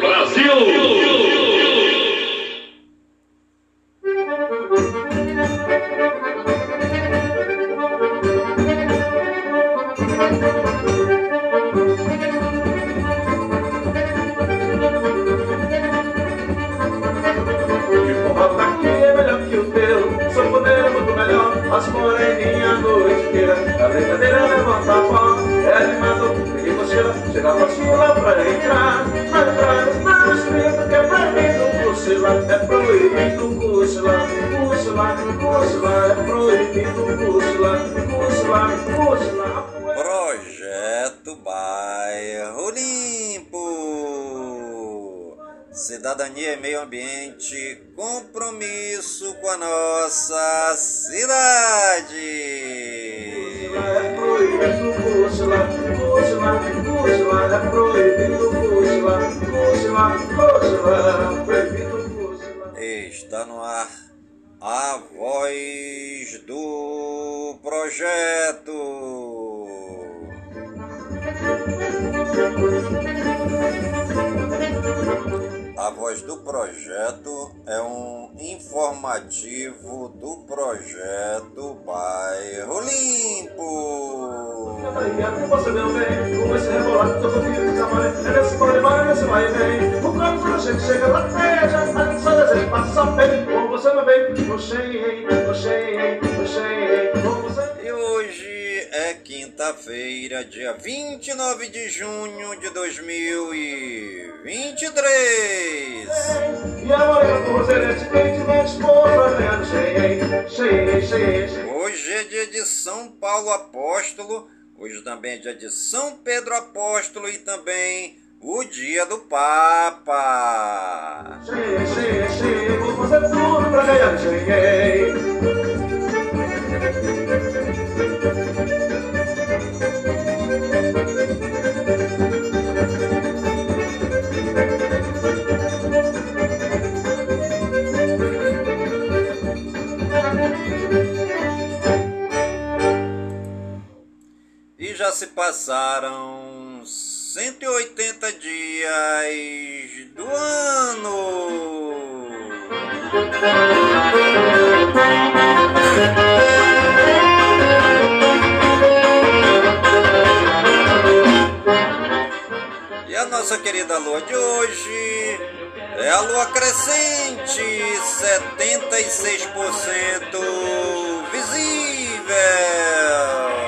Brasil. Informativo do projeto Bairro Limpo. Bahia, quinta-feira, dia 29 de junho de 2023. E a morena com você, nesse peito, nesse porra, né? cheguei, cheguei, cheguei, cheguei. Hoje é dia de São Paulo Apóstolo, hoje também é dia de São Pedro Apóstolo e também o dia do Papa. Cheguei, cheguei, cheguei, vou fazer tudo pra ganhar, cheguei. Já se passaram 180 dias do ano. E a nossa querida lua de hoje é a lua crescente, 76% visível.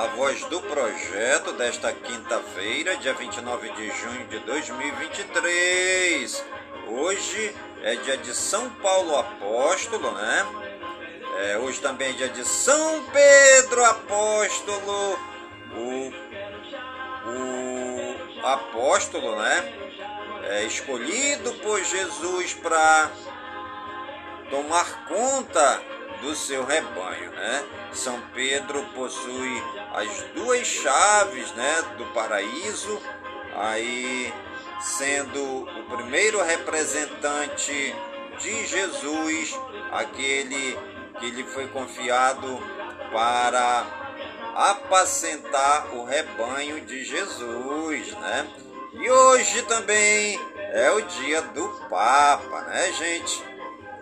A Voz do Projeto desta quinta-feira, dia 29 de junho de 2023. Hoje é dia de São Paulo Apóstolo, né? É, hoje também é dia de São Pedro Apóstolo, o, o apóstolo, né? É escolhido por Jesus para tomar conta do seu rebanho, né? São Pedro possui as duas chaves, né, do paraíso, aí sendo o primeiro representante de Jesus, aquele que lhe foi confiado para apacentar o rebanho de Jesus, né? E hoje também é o dia do Papa, né, gente?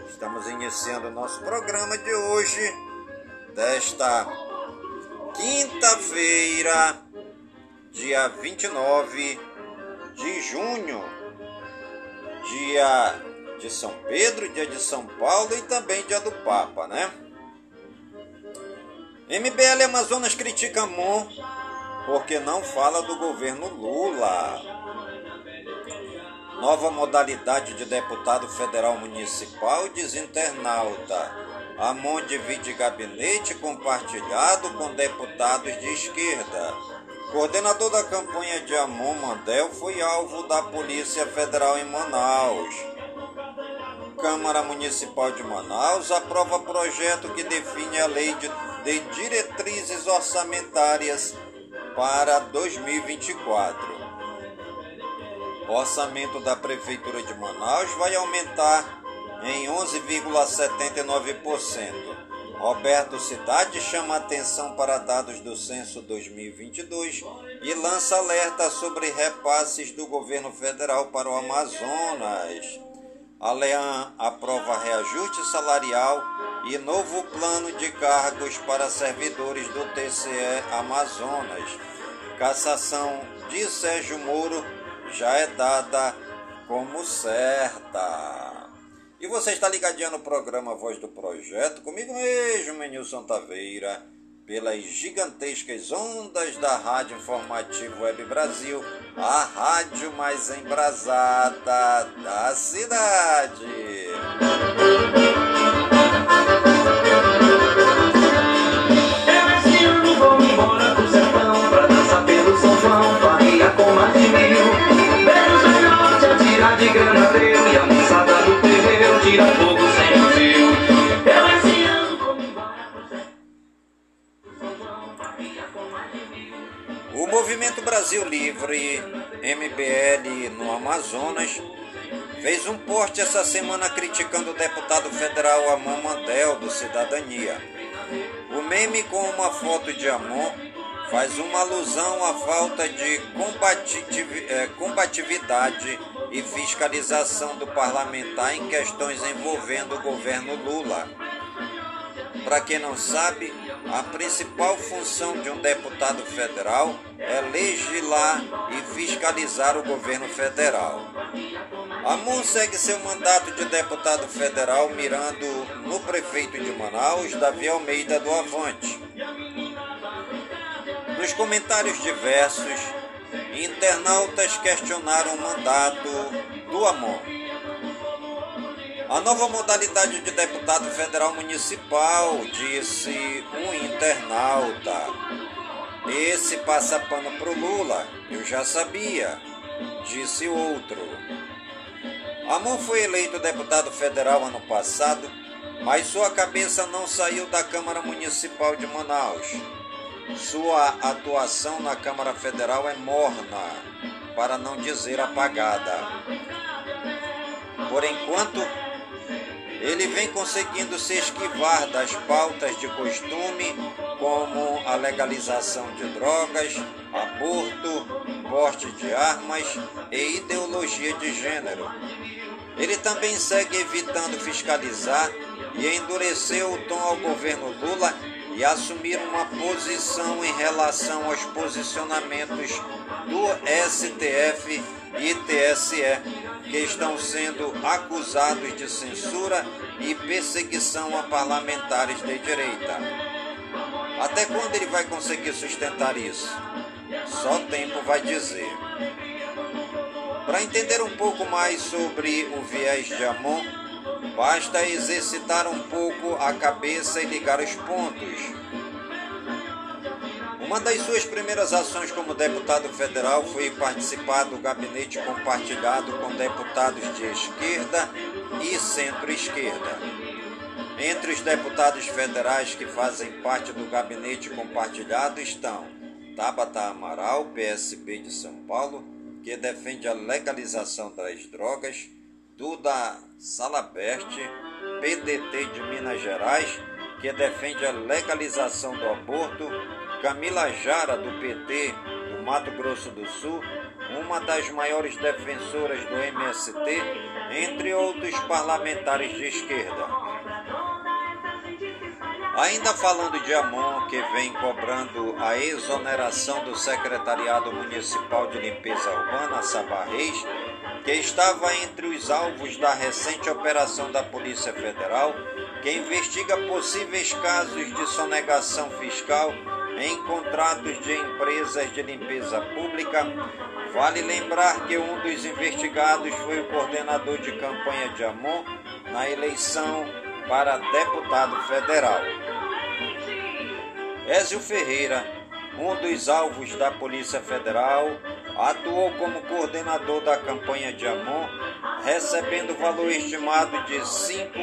Estamos iniciando o nosso programa de hoje, desta quinta-feira, dia 29 de junho, dia de São Pedro, dia de São Paulo e também dia do Papa, né? MBL Amazonas critica MON porque não fala do governo Lula. Nova modalidade de deputado federal municipal diz internauta. Amon divide gabinete compartilhado com deputados de esquerda. Coordenador da campanha de Amon Mandel foi alvo da Polícia Federal em Manaus. Câmara Municipal de Manaus aprova projeto que define a lei de, de diretrizes orçamentárias para 2024. O orçamento da Prefeitura de Manaus vai aumentar em 11,79%. Roberto Cidade chama atenção para dados do censo 2022 e lança alerta sobre repasses do governo federal para o Amazonas. A Lean aprova reajuste salarial e novo plano de cargos para servidores do TCE Amazonas. Cassação de Sérgio Moro já é dada como certa. E você está ligadinho no programa Voz do Projeto, comigo mesmo, Menilson Taveira, pelas gigantescas ondas da Rádio Informativo Web Brasil, a rádio mais embrasada da cidade. Tira fogo sem Eu esse ano embora pro São João, com mais de mil. O Movimento Brasil Livre, MBL no Amazonas, fez um post essa semana criticando o deputado federal Amon Mandel, do Cidadania. O meme com uma foto de Amon faz uma alusão à falta de eh, combatividade e fiscalização do parlamentar em questões envolvendo o governo Lula. Para quem não sabe, a principal função de um deputado federal é legislar e fiscalizar o governo federal. Amon segue seu mandato de deputado federal mirando no prefeito de Manaus, Davi Almeida do Avante. Nos comentários diversos, internautas questionaram o mandato do Amon. A nova modalidade de deputado federal municipal, disse um internauta. Esse passa pano pro Lula, eu já sabia, disse outro. Amon foi eleito deputado federal ano passado, mas sua cabeça não saiu da Câmara Municipal de Manaus. Sua atuação na Câmara Federal é morna, para não dizer apagada. Por enquanto, ele vem conseguindo se esquivar das pautas de costume, como a legalização de drogas, aborto, porte de armas e ideologia de gênero. Ele também segue evitando fiscalizar e endureceu o tom ao governo Lula e assumir uma posição em relação aos posicionamentos do STF e TSE, que estão sendo acusados de censura e perseguição a parlamentares de direita. Até quando ele vai conseguir sustentar isso? Só tempo vai dizer. Para entender um pouco mais sobre o viés de Amon, basta exercitar um pouco a cabeça e ligar os pontos. Uma das suas primeiras ações como deputado federal foi participar do gabinete compartilhado com deputados de esquerda e centro-esquerda. Entre os deputados federais que fazem parte do gabinete compartilhado estão Tabata Amaral, PSB de São Paulo, que defende a legalização das drogas, Duda Salaberte, PDT de Minas Gerais, que defende a legalização do aborto, Camila Jara, do PT do Mato Grosso do Sul, uma das maiores defensoras do MST, entre outros parlamentares de esquerda. Ainda falando de Amon, que vem cobrando a exoneração do Secretariado Municipal de Limpeza Urbana, Sabarreis, que estava entre os alvos da recente operação da Polícia Federal, que investiga possíveis casos de sonegação fiscal em contratos de empresas de limpeza pública. Vale lembrar que um dos investigados foi o coordenador de campanha de Amon na eleição para deputado federal. Ézio Ferreira, um dos alvos da Polícia Federal, atuou como coordenador da campanha de Amon recebendo valor estimado de 5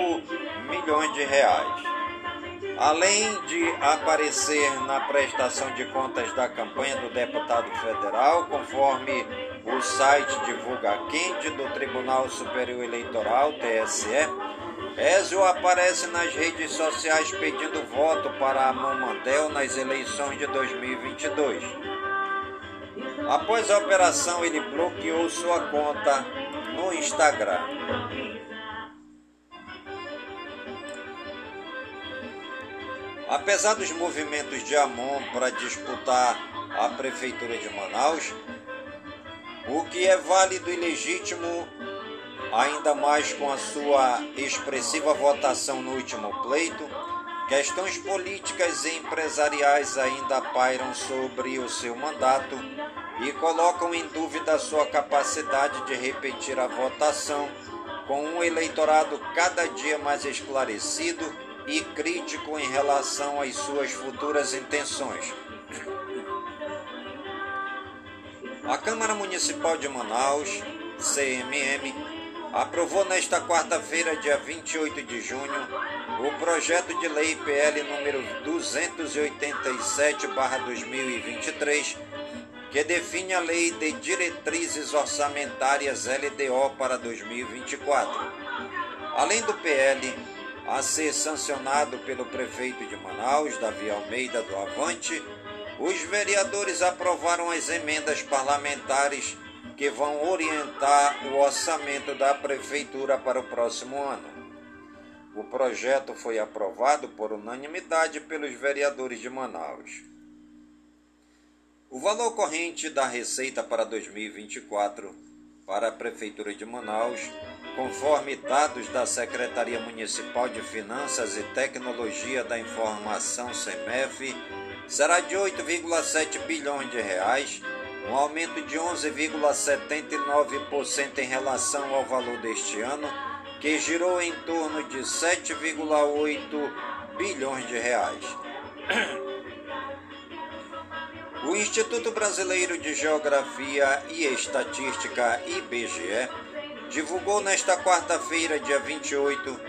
milhões de reais. Além de aparecer na prestação de contas da campanha do deputado federal, conforme o site divulga quente do Tribunal Superior Eleitoral, TSE, Ézio aparece nas redes sociais pedindo voto para a Mamandel nas eleições de 2022. Após a operação, ele bloqueou sua conta no Instagram. Apesar dos movimentos de Amon para disputar a prefeitura de Manaus, o que é válido e legítimo, ainda mais com a sua expressiva votação no último pleito, questões políticas e empresariais ainda pairam sobre o seu mandato e colocam em dúvida sua capacidade de repetir a votação com um eleitorado cada dia mais esclarecido e crítico em relação às suas futuras intenções. A Câmara Municipal de Manaus, CMM, aprovou nesta quarta-feira, dia 28 de junho, o projeto de lei PL número 287/2023, que define a Lei de Diretrizes Orçamentárias LDO para 2024. Além do PL, a ser sancionado pelo prefeito de Manaus, Davi Almeida do Avante, os vereadores aprovaram as emendas parlamentares que vão orientar o orçamento da prefeitura para o próximo ano. O projeto foi aprovado por unanimidade pelos vereadores de Manaus. O valor corrente da receita para 2024 para a prefeitura de Manaus conforme dados da Secretaria Municipal de Finanças e Tecnologia da Informação (CEMEF), será de 8,7 bilhões de reais, um aumento de 11,79% em relação ao valor deste ano, que girou em torno de 7,8 bilhões de reais. O Instituto Brasileiro de Geografia e Estatística, IBGE, divulgou nesta quarta-feira, dia 28,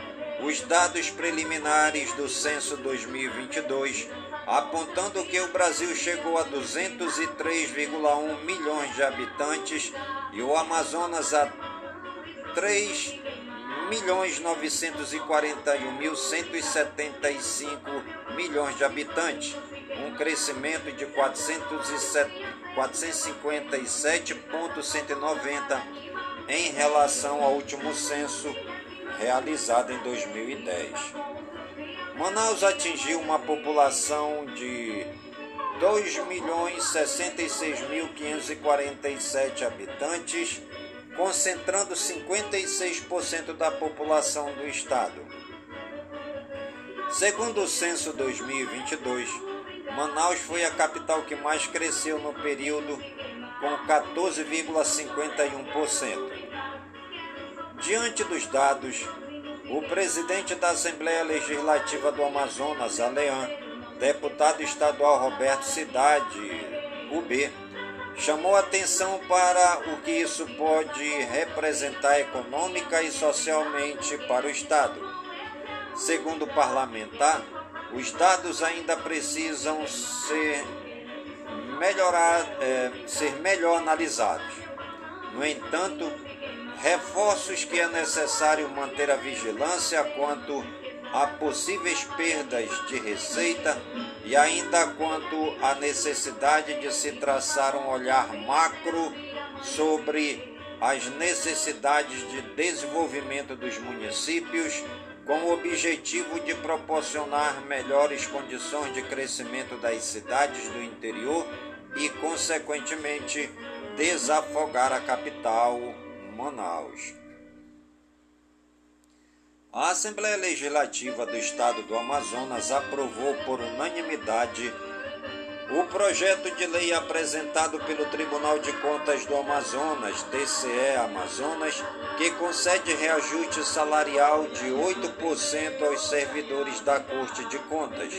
os dados preliminares do censo 2022, apontando que o Brasil chegou a 203,1 milhões de habitantes e o Amazonas a 3 milhões 941.175 milhões de habitantes, um crescimento de 457,190 em relação ao último censo realizado em 2010. Manaus atingiu uma população de 2.066.547 habitantes, concentrando 56% da população do estado. Segundo o censo 2022, Manaus foi a capital que mais cresceu no período com 14,51%. Diante dos dados, o presidente da Assembleia Legislativa do Amazonas, Alean, deputado estadual Roberto Cidade, UB, chamou atenção para o que isso pode representar econômica e socialmente para o Estado. Segundo o parlamentar, os dados ainda precisam ser melhorar, é, ser melhor analisados. No entanto, reforços que é necessário manter a vigilância quanto a possíveis perdas de receita e ainda quanto à necessidade de se traçar um olhar macro sobre as necessidades de desenvolvimento dos municípios com o objetivo de proporcionar melhores condições de crescimento das cidades do interior e, consequentemente, desafogar a capital, Manaus. A Assembleia Legislativa do Estado do Amazonas aprovou por unanimidade o projeto de lei apresentado pelo Tribunal de Contas do Amazonas, TCE Amazonas, que concede reajuste salarial de 8% aos servidores da Corte de Contas.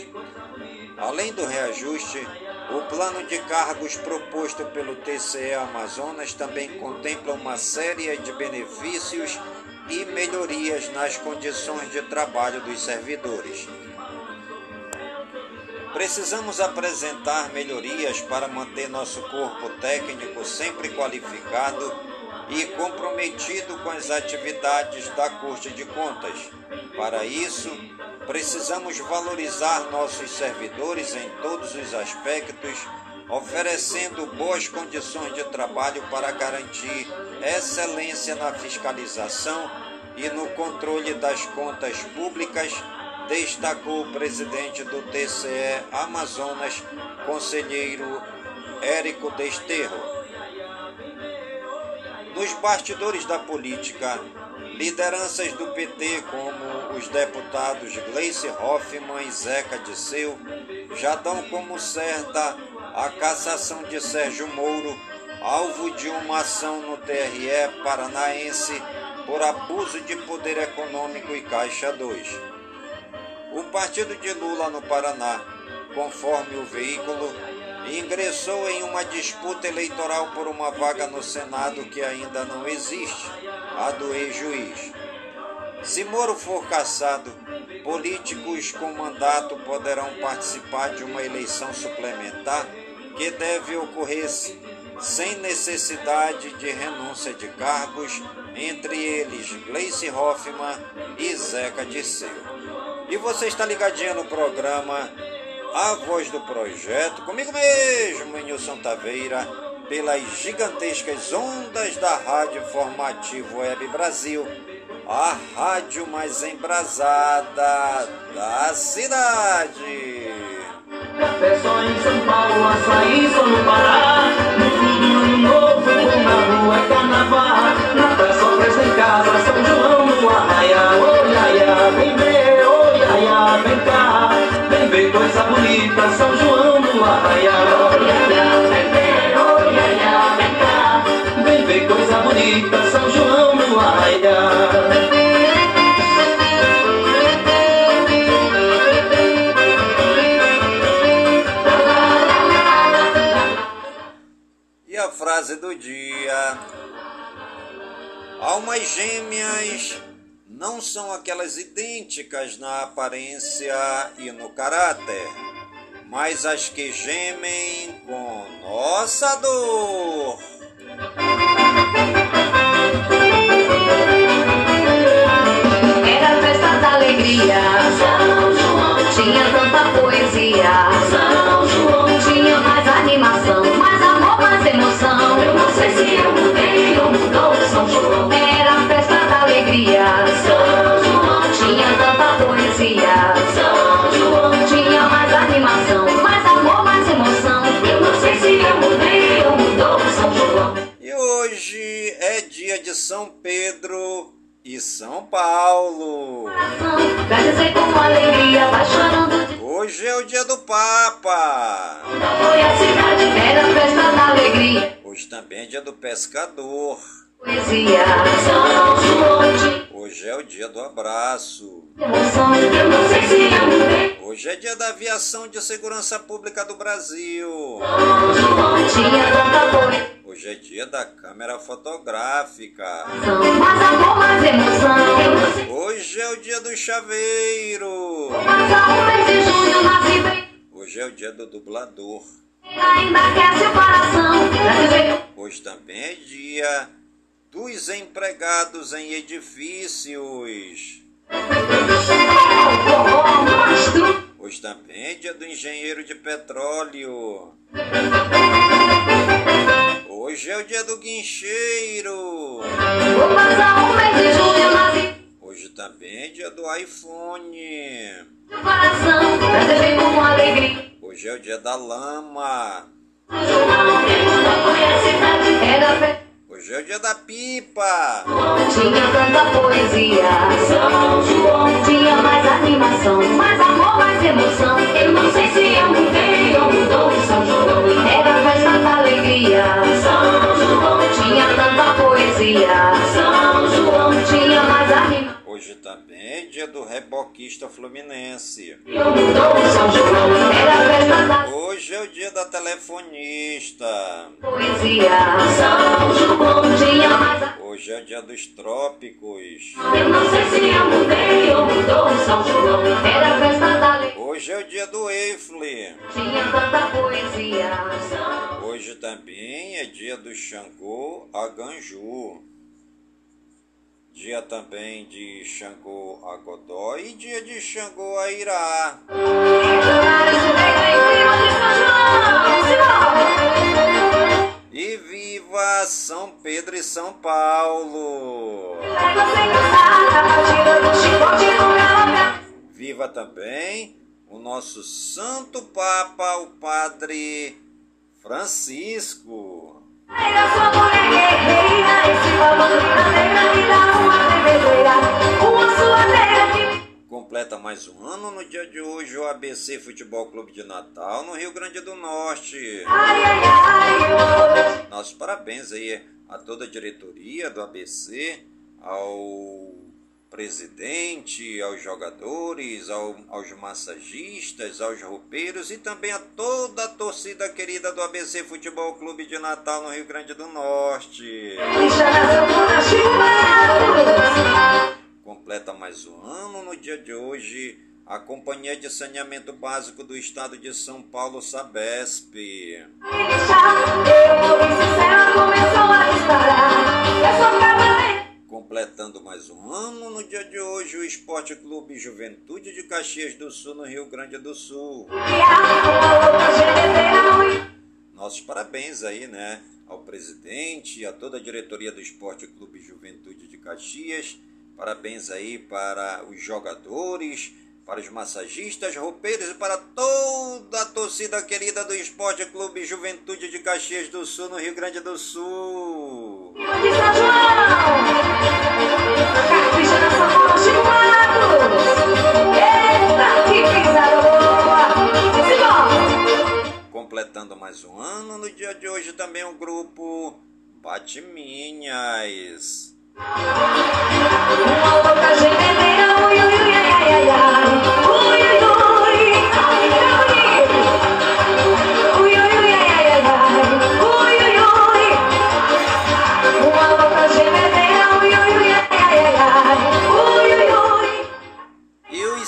Além do reajuste, O plano de cargos proposto pelo TCE Amazonas também contempla uma série de benefícios e melhorias nas condições de trabalho dos servidores. Precisamos apresentar melhorias para manter nosso corpo técnico sempre qualificado e comprometido com as atividades da Corte de Contas. Para isso, precisamos valorizar nossos servidores em todos os aspectos, oferecendo boas condições de trabalho para garantir excelência na fiscalização e no controle das contas públicas, destacou o presidente do TCE Amazonas, conselheiro Érico Desterro. Nos bastidores da política, lideranças do PT, como os deputados Gleice Hoffmann e Zeca Disseu, já dão como certa a cassação de Sérgio Moro, alvo de uma ação no TRE paranaense por abuso de poder econômico e Caixa 2. O partido de Lula no Paraná, conforme o veículo, ingressou em uma disputa eleitoral por uma vaga no Senado que ainda não existe, a do ex-juiz. Se Moro for cassado, políticos com mandato poderão participar de uma eleição suplementar que deve ocorrer sem necessidade de renúncia de cargos, entre eles Gleice Hoffmann e Zeca Disseu. E você está ligadinho no programa a voz do projeto, comigo mesmo, Nilson Taveira, pelas gigantescas ondas da Rádio Informativo Web Brasil, a rádio mais embrasada da cidade. Café só em São Paulo, açaí só no Pará. Bonita, São João no arraia. Oi, ai, ai, vem ver, coisa bonita, São João no arraia. E a frase do dia: Almas gêmeas não são aquelas idênticas na aparência e no caráter, mas as que gemem com nossa dor. Era a festa da alegria. São João tinha tanta poesia. São João tinha mais animação, mais amor, mais emoção. Eu não sei se eu mudei ou mudou São João. São Pedro e São Paulo. Hoje é o dia do Papa. Hoje também é dia do pescador. Poesia, Hoje é o dia do abraço. Hoje é dia da aviação de segurança pública do Brasil. Hoje é dia da câmera fotográfica. Hoje é o dia do chaveiro. Hoje é o dia do dublador. Hoje também é dia dos empregados em edifícios. Hoje também é dia do engenheiro de petróleo. Hoje é o dia do guincheiro. Hoje também é dia do iPhone. Hoje é o dia da lama. Hoje é o dia da pipa. Tinha tanta poesia, São João tinha mais animação, mais amor, mais emoção. Eu não sei se eu mudei ou mudou São João. Era a festa da alegria, São João tinha tanta poesia, São João tinha mais animação. Hoje também é dia do reboquista fluminense. Eu mudou São João. Era a festa da Hoje é o dia da telefonista. Poesia. São João tinha mais a... Hoje é o dia dos trópicos. Eu não sei se eu mudei ou mudou São João. Era a festa da. Hoje é o dia do Eifle. Tinha tanta poesia. São Hoje também é dia do Xangô Aganju. Dia também de Xangô Agodó e dia de Xangô Airá. E viva São Pedro e São Paulo! Viva também o nosso Santo Papa, o Padre Francisco. Completa mais um ano no dia de hoje o ABC Futebol Clube de Natal no Rio Grande do Norte. Nossos parabéns aí a toda a diretoria do ABC, ao presidente, aos jogadores, ao- aos massagistas, aos roupeiros e também a toda a torcida querida do ABC Futebol Clube de Natal no Rio Grande do Norte. Completa mais um ano no dia de hoje a Companhia de Saneamento Básico do Estado de São Paulo, Sabesp. Completando mais um ano no dia de hoje o Esporte Clube Juventude de Caxias do Sul, no Rio Grande do Sul. Nossos parabéns aí, né? Ao presidente e a toda a diretoria do Esporte Clube Juventude de Caxias. Parabéns aí para os jogadores, para os massagistas, roupeiros e para toda a torcida querida do Esporte Clube Juventude de Caxias do Sul, no Rio Grande do Sul. Completando mais um ano, no dia de hoje também o grupo Batiminhas. E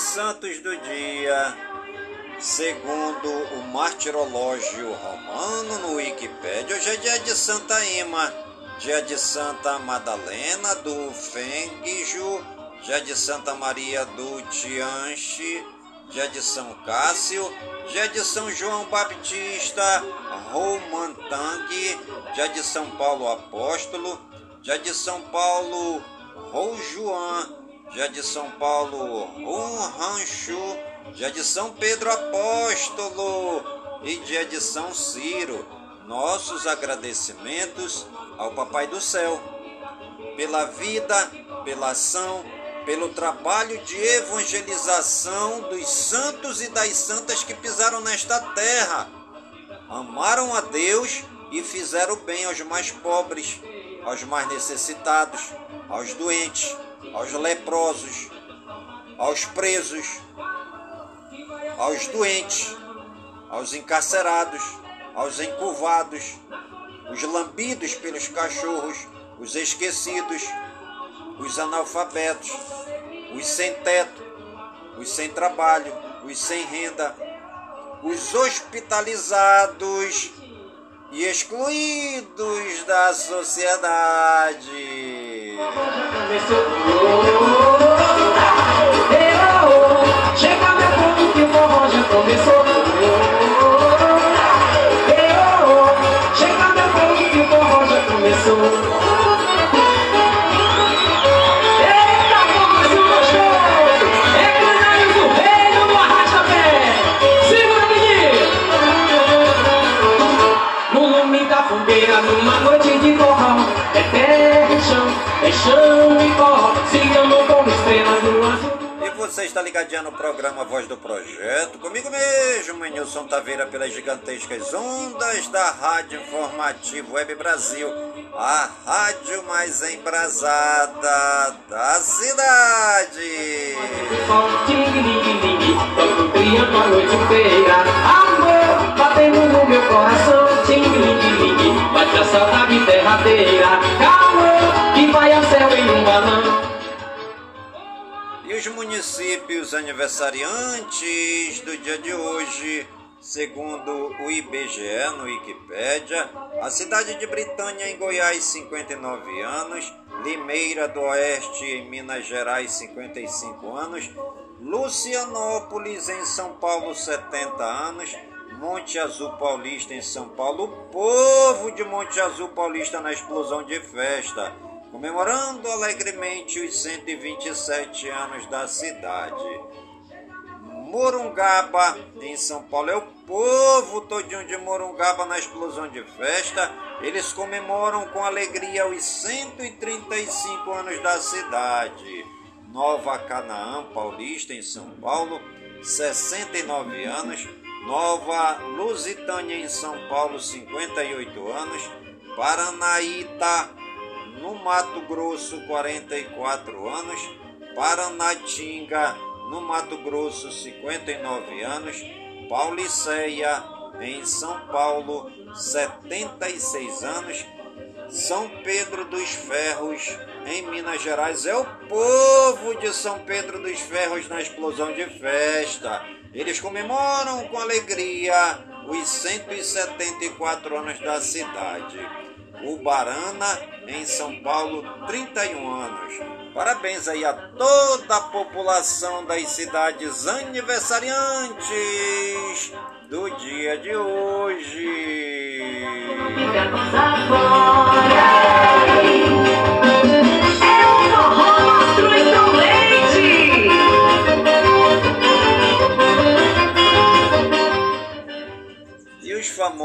os santos do dia, segundo o martirológio romano no Wikipédia, hoje é dia de Santa Ema, dia de Santa Madalena do Fengiju, dia de Santa Maria do Tianchi, dia de São Cássio, dia de São João Baptista, Romantang, dia de São Paulo Apóstolo, dia de São Paulo Roujuan, dia de São Paulo Rancho, dia de São Pedro Apóstolo. E dia de São Ciro. Nossos agradecimentos ao Papai do Céu pela vida, pela ação, pelo trabalho de evangelização dos santos e das santas que pisaram nesta terra. Amaram a Deus e fizeram bem aos mais pobres, aos mais necessitados, aos doentes, aos leprosos, aos presos, aos doentes, aos encarcerados, aos encurvados, os lambidos pelos cachorros, os esquecidos, os analfabetos, os sem teto, os sem trabalho, os sem renda, os hospitalizados e excluídos da sociedade. Chega meu povo que o forró já começou. Numa noite de forró É terra e chão, é chão e pó você está ligadinho no programa Voz do Projeto, comigo mesmo, Nilson Taveira, pelas gigantescas ondas da Rádio Informativo Web Brasil, a rádio mais embrasada da cidade. Amor, batendo no meu coração. Bate a saudade derradeira. Calma, que vai a céu em um balão. Os municípios aniversariantes do dia de hoje, segundo o IBGE no Wikipédia, a cidade de Britânia em Goiás 59 anos, Limeira do Oeste em Minas Gerais 55 anos, Lucianópolis em São Paulo 70 anos, Monte Azul Paulista em São Paulo, o povo de Monte Azul Paulista na explosão de festa comemorando alegremente os 127 anos da cidade. Morungaba, em São Paulo, é o povo todinho de Morungaba na explosão de festa. Eles comemoram com alegria os 135 anos da cidade. Nova Canaã Paulista, em São Paulo, 69 anos. Nova Lusitânia, em São Paulo, 58 anos. Paranaíta, no Mato Grosso, 44 anos, Paranatinga, no Mato Grosso, 59 anos, Pauliceia, em São Paulo, 76 anos, São Pedro dos Ferros, em Minas Gerais. É o povo de São Pedro dos Ferros na explosão de festa. Eles comemoram com alegria os 174 anos da cidade. Ubarana, em São Paulo, 31 anos. Parabéns aí a toda a população das cidades aniversariantes do dia de hoje.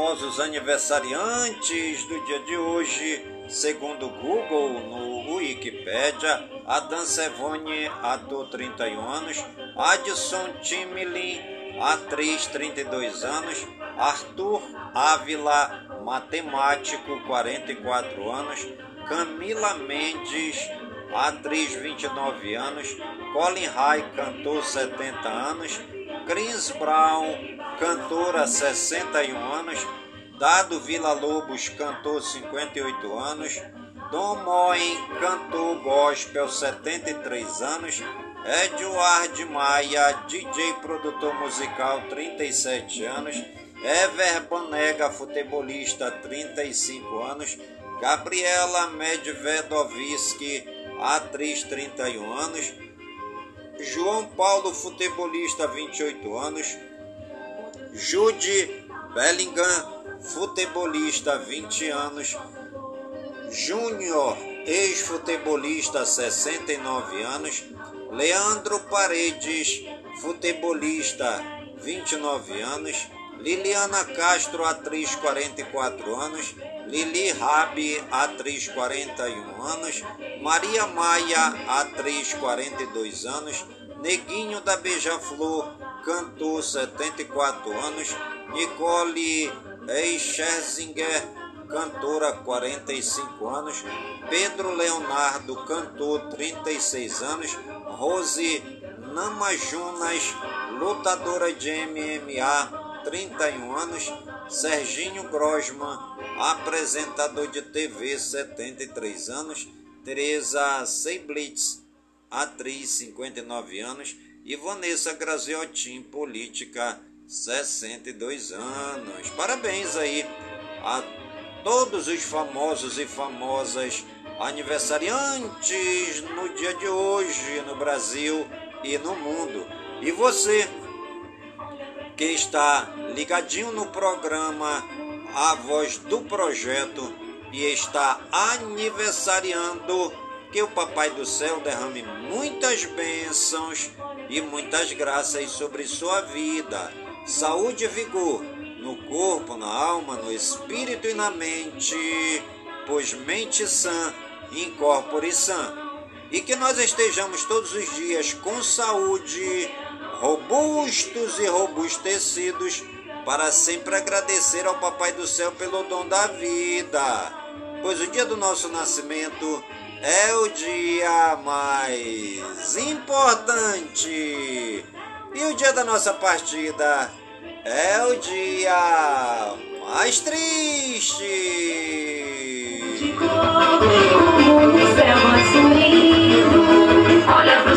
Famosos aniversariantes do dia de hoje, segundo o Google no Wikipedia, Adam Sevone, ator 31 anos, Adson Timlin, atriz 32 anos, Arthur Ávila, matemático 44 anos, Camila Mendes, atriz 29 anos, Colin Ray, cantor 70 anos, Chris Brown, cantora 61 anos, Dado Vila Lobos, cantor 58 anos, Dom Moen, cantor gospel 73 anos, Eduard Maia, DJ produtor musical 37 anos, Ever Banega, futebolista 35 anos, Gabriela Medvedovski, atriz 31 anos, João Paulo, futebolista, 28 anos. Jude Bellingham, futebolista, 20 anos. Júnior, ex-futebolista, 69 anos. Leandro Paredes, futebolista, 29 anos. Liliana Castro, atriz, 44 anos. Lili Rabi, atriz, 41 anos. Maria Maia, atriz, 42 anos. Neguinho da Beija-Flor, cantor, 74 anos. Nicole Scherzinger, cantora, 45 anos. Pedro Leonardo, cantor, 36 anos. Rose Namajunas, lutadora de MMA, 31 anos. Serginho Grosman, apresentador de TV, 73 anos. Teresa Seiblitz, atriz, 59 anos. E Vanessa Graziotin, política, 62 anos. Parabéns aí a todos os famosos e famosas aniversariantes no dia de hoje no Brasil e no mundo. E você que está ligadinho no programa A Voz do Projeto e está aniversariando, que o Papai do Céu derrame muitas bênçãos e muitas graças sobre sua vida, saúde e vigor no corpo, na alma, no espírito e na mente, pois mente sã, incorpore sã. E que nós estejamos todos os dias com saúde, robustos e robustecidos, para sempre agradecer ao Papai do Céu pelo dom da vida, pois o dia do nosso nascimento é o dia mais importante. E o dia da nossa partida é o dia mais triste. Como o céu azul Olha pro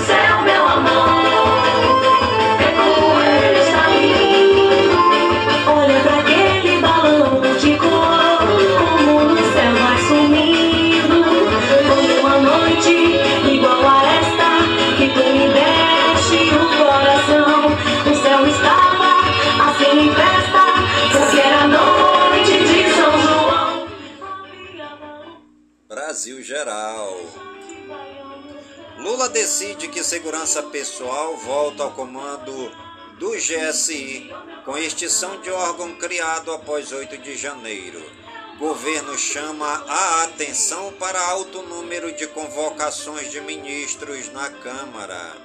decide que segurança pessoal volta ao comando do GSI, com extinção de órgão criado após 8 de janeiro. Governo chama a atenção para alto número de convocações de ministros na Câmara.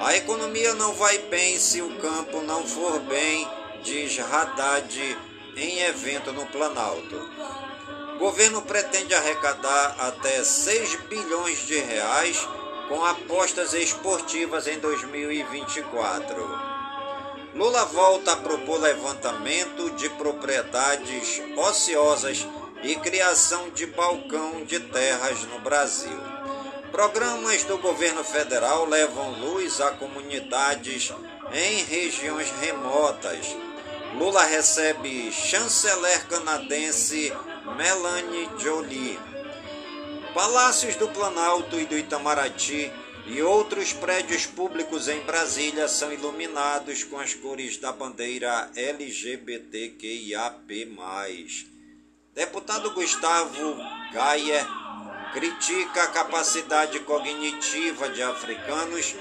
A economia não vai bem se o campo não for bem, diz Haddad em evento no Planalto. Governo pretende arrecadar até 6 bilhões de reais com apostas esportivas em 2024. Lula volta a propor levantamento de propriedades ociosas e criação de balcão de terras no Brasil. Programas do governo federal levam luz a comunidades em regiões remotas. Lula recebe chanceler canadense Melanie Jolie. Palácios do Planalto e do Itamaraty e outros prédios públicos em Brasília são iluminados com as cores da bandeira LGBTQIAP+. Deputado Gustavo Gayer critica a capacidade cognitiva de africanos.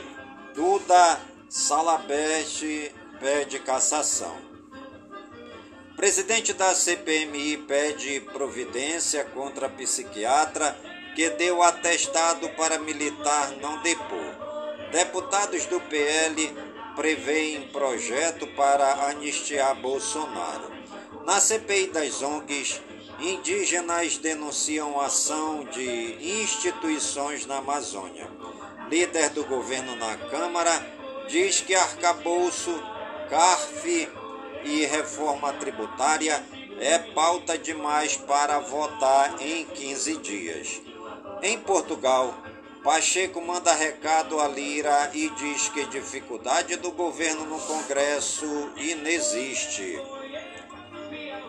Duda Salabete pede cassação. Presidente da CPMI pede providência contra psiquiatra que deu atestado para militar não depor. Deputados do PL prevêem projeto para anistiar Bolsonaro. Na CPI das ONGs, indígenas denunciam ação de instituições na Amazônia. Líder do governo na Câmara diz que arcabouço, CARF e reforma tributária é pauta demais para votar em 15 dias. Em Portugal, Pacheco manda recado a Lira e diz que dificuldade do governo no Congresso inexiste.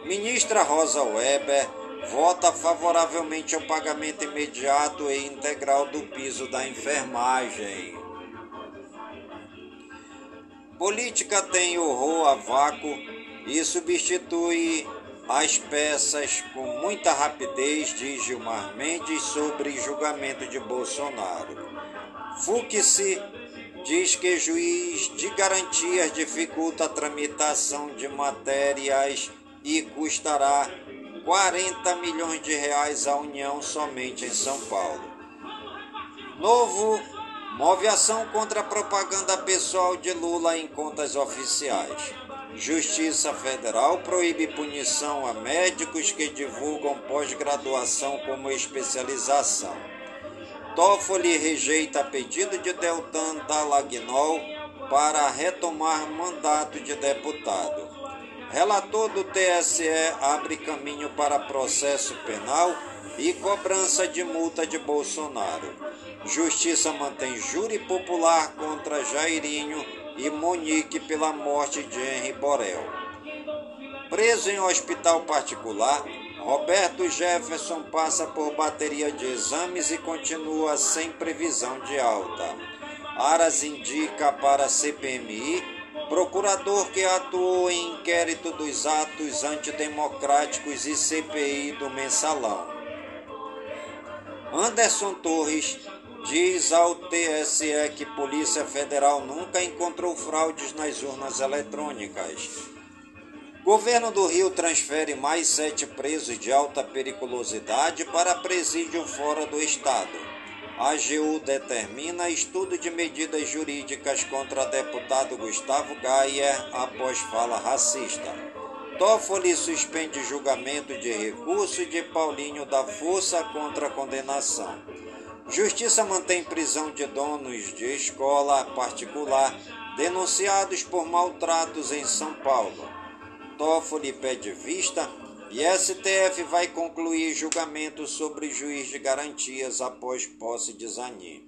Ministra Rosa Weber vota favoravelmente ao pagamento imediato e integral do piso da enfermagem. Política tem horror a vácuo e substitui as peças com muita rapidez, diz Gilmar Mendes sobre julgamento de Bolsonaro. Fux diz que juiz de garantias dificulta a tramitação de matérias e custará 40 milhões de reais à União somente em São Paulo. Novo move ação contra a propaganda pessoal de Lula em contas oficiais. Justiça Federal proíbe punição a médicos que divulgam pós-graduação como especialização. Toffoli rejeita pedido de Deltan Dallagnol para retomar mandato de deputado. Relator do TSE abre caminho para processo penal e cobrança de multa de Bolsonaro. Justiça mantém júri popular contra Jairinho e Monique pela morte de Henry Borel. Preso em hospital particular, Roberto Jefferson passa por bateria de exames e continua sem previsão de alta. Aras indica para a CPMI procurador que atuou em inquérito dos atos antidemocráticos e CPI do mensalão. Anderson Torres diz ao TSE que Polícia Federal nunca encontrou fraudes nas urnas eletrônicas. Governo do Rio transfere mais sete presos de alta periculosidade para presídio fora do estado. A AGU determina estudo de medidas jurídicas contra deputado Gustavo Gaia após fala racista. Toffoli suspende julgamento de recurso de Paulinho da Força contra a condenação. Justiça mantém prisão de donos de escola particular denunciados por maltratos em São Paulo. Toffoli pede vista e STF vai concluir julgamento sobre juiz de garantias após posse de Zanin.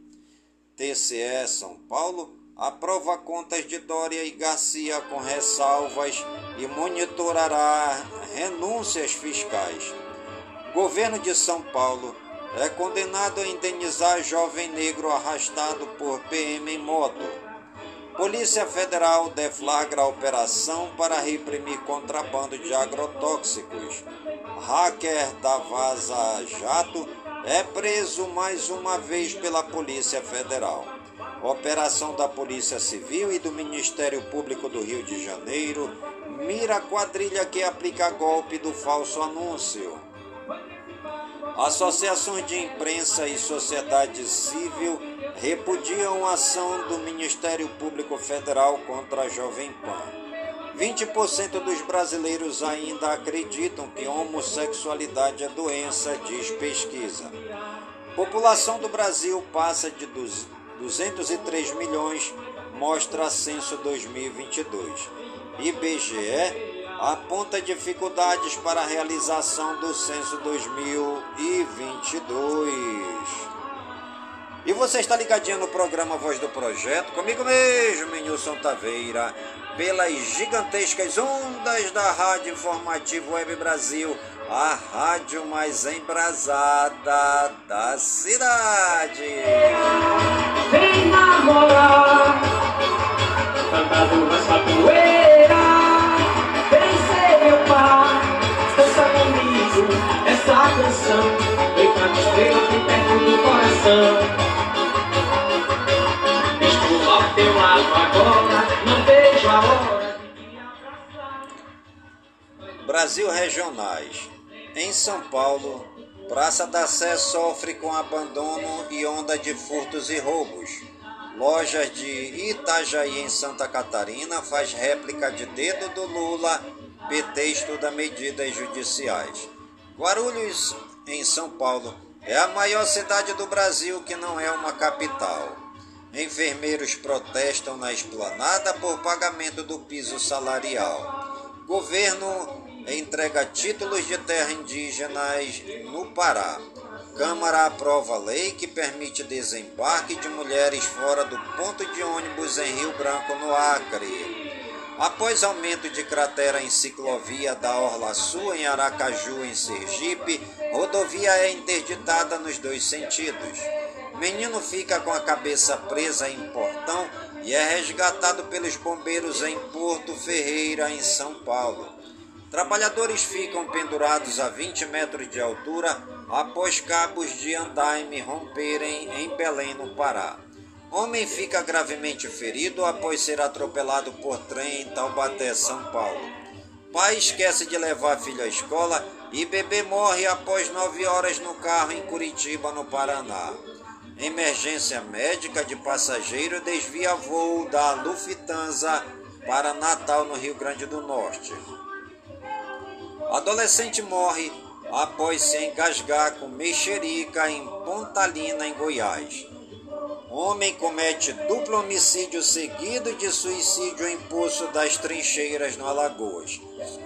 TCE São Paulo aprova contas de Dória e Garcia com ressalvas e monitorará renúncias fiscais. Governo de São Paulo é condenado a indenizar jovem negro arrastado por PM em moto. Polícia Federal deflagra a operação para reprimir contrabando de agrotóxicos. Hacker da Vaza Jato é preso mais uma vez pela Polícia Federal. Operação da Polícia Civil e do Ministério Público do Rio de Janeiro mira a quadrilha que aplica golpe do falso anúncio. Associações de imprensa e sociedade civil repudiam a ação do Ministério Público Federal contra a Jovem Pan. 20% dos brasileiros ainda acreditam que homossexualidade é doença, diz pesquisa. População do Brasil passa de 203 milhões, mostra censo 2022. IBGE aponta dificuldades para a realização do censo 2022. E você está ligadinho no programa Voz do Projeto, comigo mesmo, Nilson Taveira, pelas gigantescas ondas da Rádio Informativo Web Brasil, a rádio mais embrasada da cidade. Vem namorar, cantando essa essa canção. Estrela perto do coração. Teu lado agora, não vejo a hora. Brasil Regionais. Em São Paulo, Praça da Sé sofre com abandono e onda de furtos e roubos. Lojas de Itajaí, em Santa Catarina, faz réplica de dedo do Lula, PT estuda medidas judiciais. Guarulhos, em São Paulo, é a maior cidade do Brasil que não é uma capital. Enfermeiros protestam na esplanada por pagamento do piso salarial. Governo entrega títulos de terra indígenas no Pará. Câmara aprova lei que permite desembarque de mulheres fora do ponto de ônibus em Rio Branco, no Acre. Após aumento de cratera em ciclovia da Orla Sul, em Aracaju, em Sergipe, rodovia é interditada nos dois sentidos. Menino fica com a cabeça presa em portão e é resgatado pelos bombeiros em Porto Ferreira, em São Paulo. Trabalhadores ficam pendurados a 20 metros de altura após cabos de andaime romperem em Belém, no Pará. Homem fica gravemente ferido após ser atropelado por trem em Taubaté, São Paulo. Pai esquece de levar filho à escola e bebê morre após nove horas no carro em Curitiba, no Paraná. Emergência médica de passageiro desvia voo da Lufthansa para Natal, no Rio Grande do Norte. Adolescente morre após se engasgar com mexerica em Pontalina, em Goiás. Homem comete duplo homicídio seguido de suicídio em Poço das Trincheiras, no Alagoas.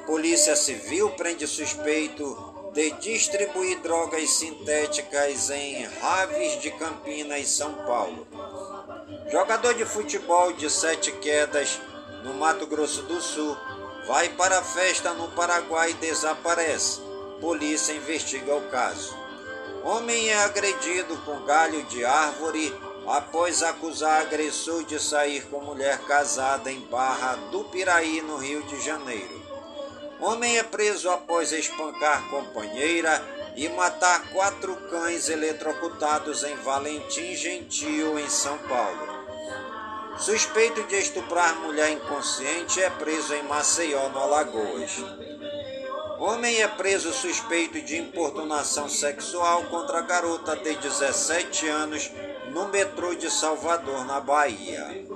Polícia Civil prende suspeito de distribuir drogas sintéticas em Raves de Campinas, São Paulo. Jogador de futebol de sete quedas no Mato Grosso do Sul vai para a festa no Paraguai e desaparece. Polícia investiga o caso. Homem é agredido com galho de árvore após acusar agressor de sair com mulher casada em Barra do Piraí, no Rio de Janeiro. Homem é preso após espancar companheira e matar quatro cães eletrocutados em Valentim Gentil, em São Paulo. Suspeito de estuprar mulher inconsciente é preso em Maceió, no Alagoas. Homem é preso suspeito de importunação sexual contra garota de 17 anos no metrô de Salvador, na Bahia.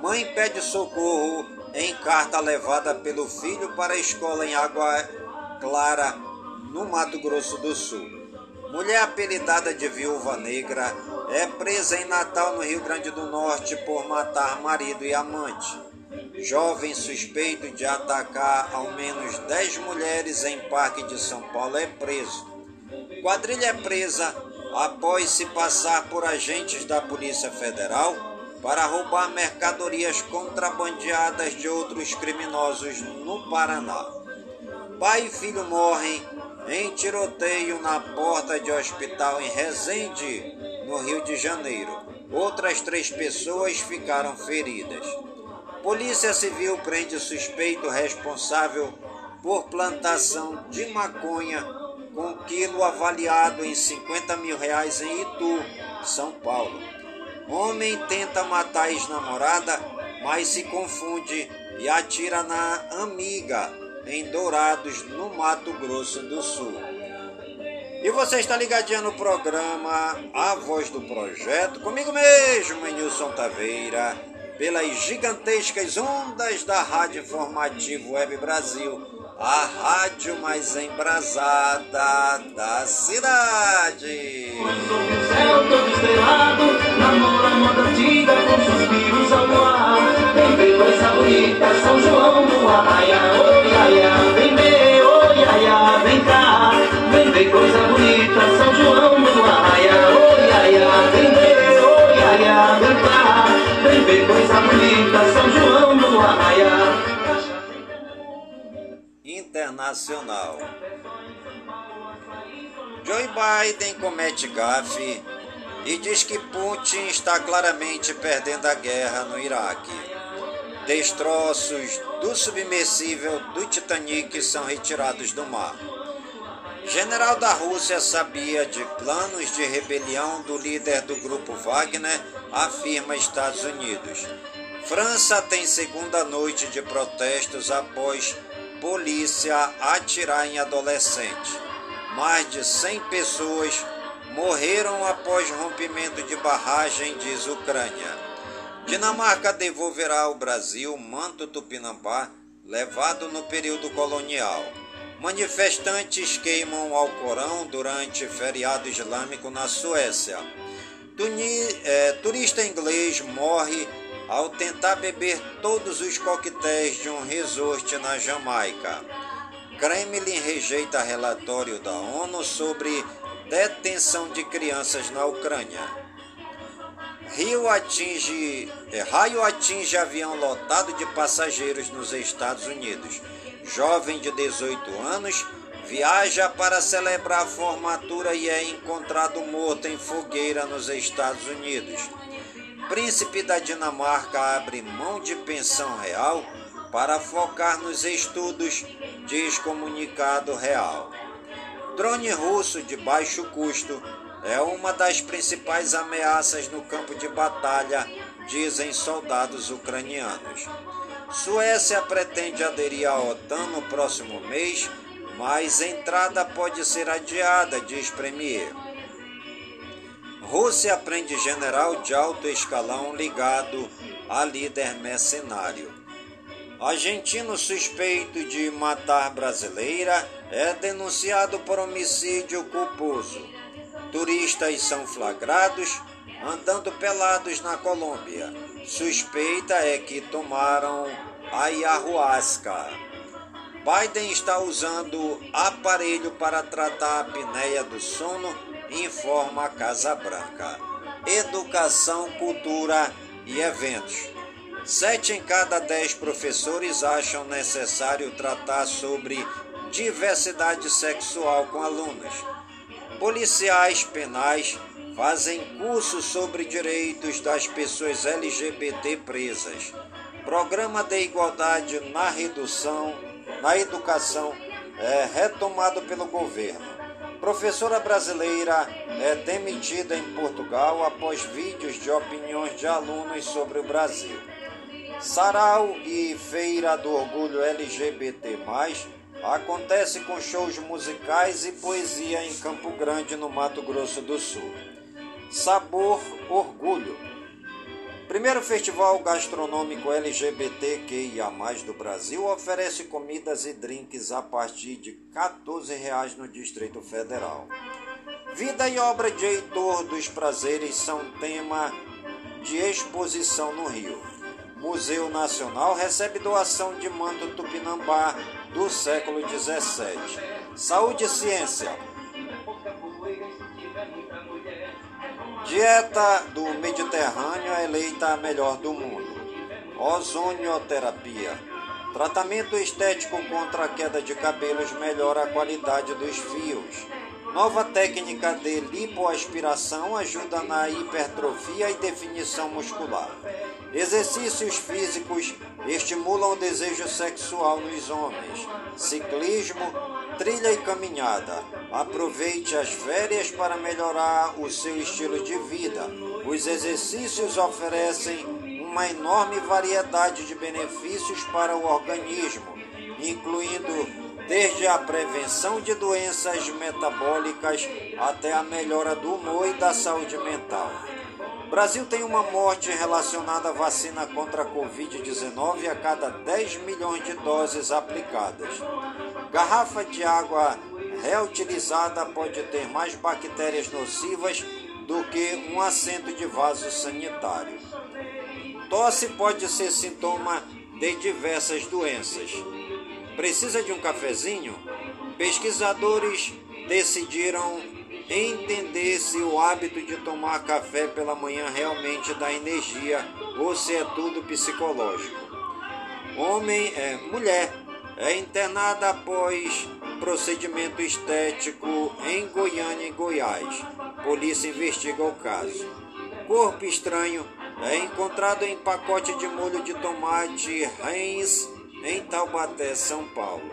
Mãe pede socorro em carta levada pelo filho para a escola em Água Clara, no Mato Grosso do Sul. Mulher apelidada de Viúva Negra é presa em Natal, no Rio Grande do Norte, por matar marido e amante. Jovem suspeito de atacar ao menos 10 mulheres em Parque de São Paulo é preso. Quadrilha é presa após se passar por agentes da Polícia Federal para roubar mercadorias contrabandeadas de outros criminosos no Paraná. Pai e filho morrem em tiroteio na porta de hospital em Resende, no Rio de Janeiro. Outras três pessoas ficaram feridas. Polícia Civil prende suspeito responsável por plantação de maconha com quilo avaliado em 50 mil reais em Itu, São Paulo. Homem tenta matar ex-namorada, mas se confunde e atira na amiga em Dourados, no Mato Grosso do Sul. E você está ligadinho no programa A Voz do Projeto, comigo mesmo, Nilson Taveira, pelas gigantescas ondas da Rádio Informativo Web Brasil, a rádio mais embrasada da cidade. São João no arraia, oi, iaia, vem ver, oi, iaia, vem cá. Vem ver coisa bonita, São João Internacional. Joe Biden comete gafe e diz que Putin está claramente perdendo a guerra no Iraque. Destroços do submersível do Titanic são retirados do mar. General da Rússia sabia de planos de rebelião do líder do grupo Wagner, afirma Estados Unidos. França tem segunda noite de protestos após polícia atirar em adolescente. Mais de 100 pessoas morreram após rompimento de barragem, diz Ucrânia. Dinamarca devolverá ao Brasil manto tupinambá levado no período colonial. Manifestantes queimam Alcorão durante feriado islâmico na Suécia. É, turista inglês morre ao tentar beber todos os coquetéis de um resort na Jamaica. Kremlin rejeita relatório da ONU sobre detenção de crianças na Ucrânia. Rio atinge, é, raio atinge avião lotado de passageiros nos Estados Unidos. Jovem de 18 anos viaja para celebrar a formatura e é encontrado morto em fogueira nos Estados Unidos. Príncipe da Dinamarca abre mão de pensão real para focar nos estudos, diz comunicado real. Drone russo de baixo custo é uma das principais ameaças no campo de batalha, dizem soldados ucranianos. Suécia pretende aderir à OTAN no próximo mês, mas entrada pode ser adiada, diz Premier. Rússia prende general de alto escalão ligado a líder mercenário. Argentino suspeito de matar brasileira é denunciado por homicídio culposo. Turistas são flagrados andando pelados na Colômbia. Suspeita é que tomaram ayahuasca. Biden está usando aparelho para tratar a apneia do sono informa a Casa Branca. Educação, cultura e eventos. Sete em cada dez professores acham necessário tratar sobre diversidade sexual com alunos. Policiais penais fazem cursos sobre direitos das pessoas LGBT presas. Programa de igualdade na redução, na educação é retomado pelo governo. Professora brasileira é demitida em Portugal após vídeos de opiniões de alunos sobre o Brasil. Sarau e Feira do Orgulho LGBT+, acontece com shows musicais e poesia em Campo Grande, no Mato Grosso do Sul. Sabor Orgulho Primeiro Festival Gastronômico LGBTQIA+, do Brasil oferece comidas e drinks a partir de R$ 14,00 no Distrito Federal. Vida e obra de Heitor dos Prazeres são tema de exposição no Rio. Museu Nacional recebe doação de manto tupinambá do século XVII. Saúde e ciência. Dieta do Mediterrâneo é eleita a melhor do mundo. Ozonioterapia. Tratamento estético contra a queda de cabelos melhora a qualidade dos fios. Nova técnica de lipoaspiração ajuda na hipertrofia e definição muscular. Exercícios físicos estimulam o desejo sexual nos homens. Ciclismo, trilha e caminhada. Aproveite as férias para melhorar o seu estilo de vida. Os exercícios oferecem uma enorme variedade de benefícios para o organismo, incluindo desde a prevenção de doenças metabólicas até a melhora do humor e da saúde mental. Brasil tem uma morte relacionada à vacina contra a Covid-19 a cada 10 milhões de doses aplicadas. Garrafa de água reutilizada pode ter mais bactérias nocivas do que um assento de vaso sanitário. Tosse pode ser sintoma de diversas doenças. Precisa de um cafezinho? Pesquisadores decidiram entender se o hábito de tomar café pela manhã realmente dá energia ou se é tudo psicológico. Homem, é, mulher, é internada após procedimento estético em Goiânia e Goiás. Polícia investiga o caso. Corpo estranho é encontrado em pacote de molho de tomate Heinz em Taubaté, São Paulo.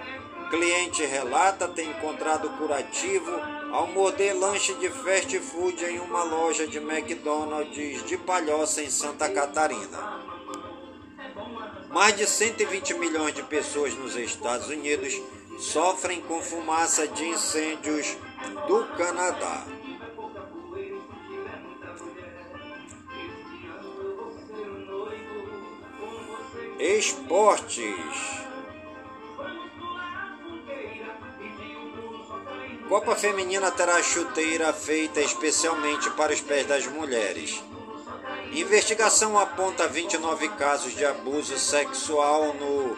Cliente relata ter encontrado curativo ao morder lanche de fast food em uma loja de McDonald's de Palhoça, em Santa Catarina. Mais de 120 milhões de pessoas nos Estados Unidos sofrem com fumaça de incêndios do Canadá. Esportes. Copa Feminina terá chuteira feita especialmente para os pés das mulheres. Investigação aponta 29 casos de abuso sexual no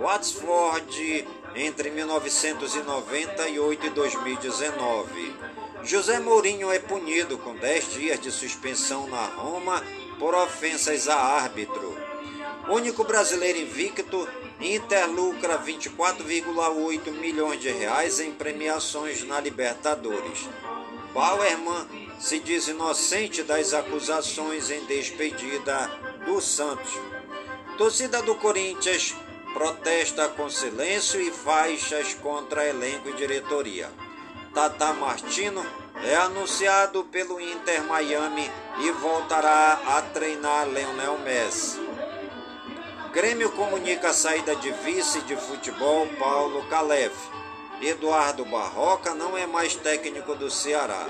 Watford entre 1998 e 2019. José Mourinho é punido com 10 dias de suspensão na Roma por ofensas a árbitro. Único brasileiro invicto, Inter lucra 24,8 milhões de reais em premiações na Libertadores. Bauerman se diz inocente das acusações em despedida do Santos. Torcida do Corinthians protesta com silêncio e faixas contra elenco e diretoria. Tata Martino é anunciado pelo Inter Miami e voltará a treinar Leonel Messi. Grêmio comunica a saída de vice de futebol Paulo Calef. Eduardo Barroca não é mais técnico do Ceará.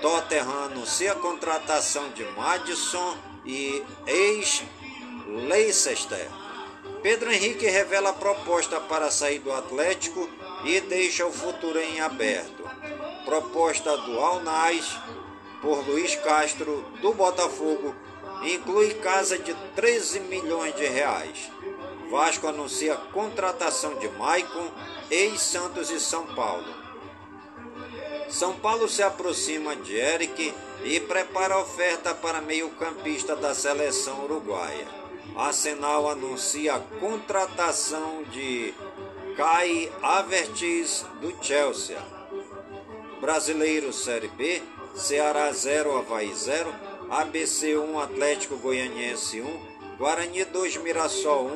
Tottenham anuncia a contratação de Madison e ex-Leicester. Pedro Henrique revela a proposta para sair do Atlético e deixa o futuro em aberto. Proposta do Alnais por Luiz Castro do Botafogo inclui casa de 13 milhões de reais. Vasco anuncia contratação de Maicon, ex-Santos e São Paulo. São Paulo se aproxima de Eric e prepara oferta para meio-campista da seleção uruguaia. Arsenal anuncia a contratação de Kai Havertz do Chelsea. Brasileiro Série B, Ceará 0, Havaí 0, ABC 1, Atlético Goianiense 1, Guarani 2, Mirassol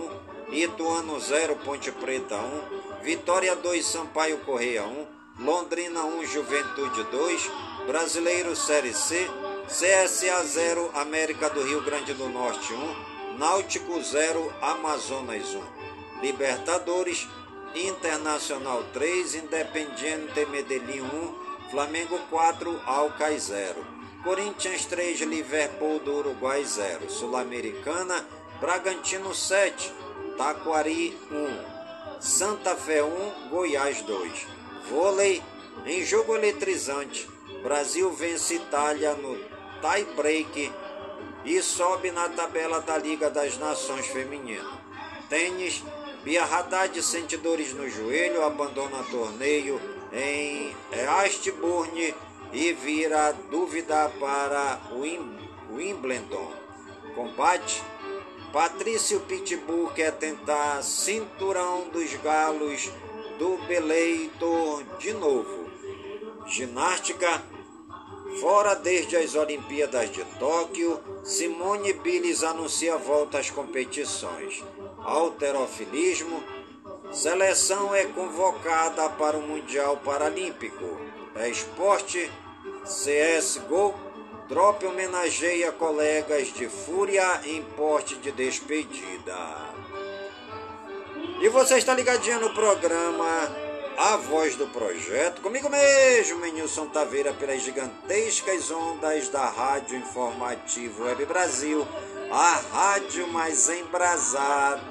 1, Ituano 0, Ponte Preta 1, Vitória 2, Sampaio Correia 1, Londrina 1, Juventude 2, Brasileiro Série C, CSA 0, América do Rio Grande do Norte 1, Náutico 0, Amazonas 1, Libertadores, Internacional 3, Independiente Medellín 1, Flamengo 4, Alcai 0. Corinthians 3, Liverpool do Uruguai 0. Sul-Americana, Bragantino 7, Taquari 1. Santa Fé 1, Goiás 2. Vôlei, em jogo eletrizante, Brasil vence Itália no tie break e sobe na tabela da Liga das Nações Feminino. Tênis, Bia Haddad sente dores no joelho, abandona torneio em Astburn e vira dúvida para Wimbledon. Combate, Patrício Pitbull quer tentar cinturão dos galos do Beleitor de novo. Ginástica, Fora desde as Olimpíadas de Tóquio, Simone Biles anuncia volta às competições. Alterofilismo, seleção é convocada para o Mundial Paralímpico. É esporte, CSGO, Drop homenageia colegas de Fúria em porte de despedida. E você está ligadinho no programa a voz do projeto, comigo mesmo, Nilson Taveira, pelas gigantescas ondas da Rádio Informativo Web Brasil, a rádio mais embrasada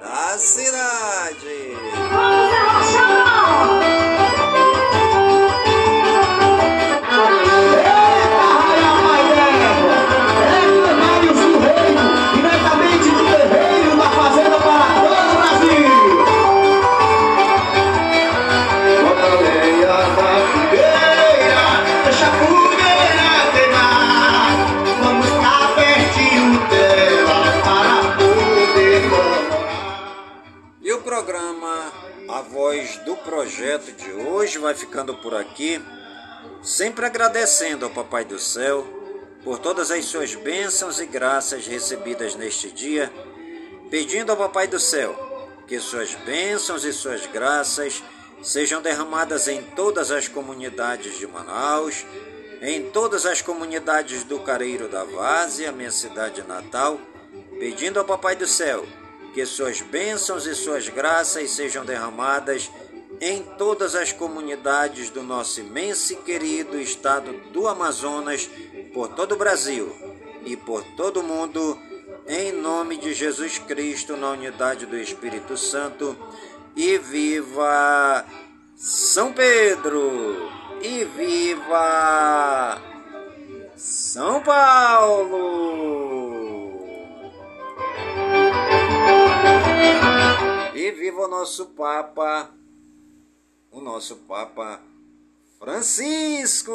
da cidade. Projeto de hoje vai ficando por aqui, sempre agradecendo ao Papai do Céu por todas as suas bênçãos e graças recebidas neste dia, pedindo ao Papai do Céu que suas bênçãos e suas graças sejam derramadas em todas as comunidades de Manaus, em todas as comunidades do Careiro da Várzea, minha cidade natal, pedindo ao Papai do Céu que suas bênçãos e suas graças sejam derramadas em todas as comunidades do nosso imenso e querido estado do Amazonas, por todo o Brasil e por todo o mundo, em nome de Jesus Cristo, na unidade do Espírito Santo, e viva São Pedro! E viva São Paulo! E viva o nosso Papa, o nosso Papa Francisco.